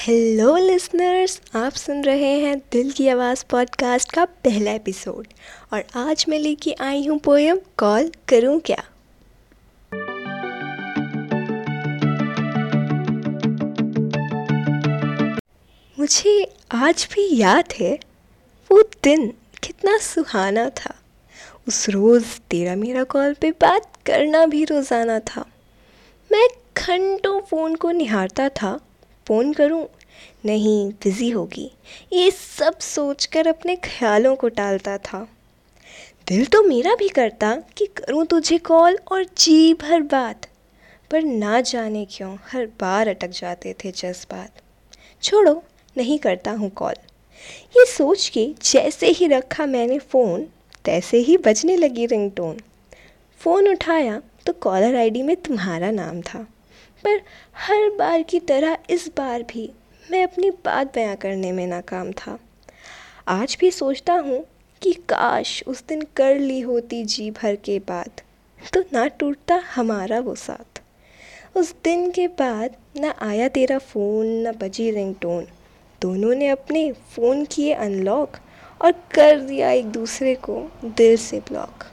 Hello listeners आप सुन रहे हैं दिल की आवाज़ पॉडकास्ट का पहला एपिसोड और आज मैं लेके आई हूँ पोयम कॉल करूँ क्या? मुझे आज भी याद है, वो दिन कितना सुहाना था। उस रोज़ तेरा मेरा कॉल पे बात करना भी रोज़ाना था। मैं घंटों फ़ोन को निहारता था फ़ोन करूँ? नहीं बिज़ी होगी। ये सब सोचकर अपने ख्यालों को टालता था। दिल तो मेरा भी करता कि करूँ तुझे कॉल और जी भर बात। पर ना जाने क्यों, हर बार अटक जाते थे जज्बात। छोड़ो, नहीं करता हूँ कॉल। ये सोच के जैसे ही रखा मैंने फ़ोन, तैसे ही बजने लगी रिंगटोन। फ़ोन उठाया तो कॉलर आईडी में तुम्हारा नाम था। पर हर बार की तरह इस बार भी मैं अपनी बात बयां करने में नाकाम था। आज भी सोचता हूँ कि काश उस दिन कर ली होती जी भर के बाद तो ना टूटता हमारा वो साथ। उस दिन के बाद ना आया तेरा फ़ोन, ना बजी रिंगटोन। दोनों ने अपने फ़ोन किए अनलॉक और कर दिया एक दूसरे को दिल से ब्लॉक।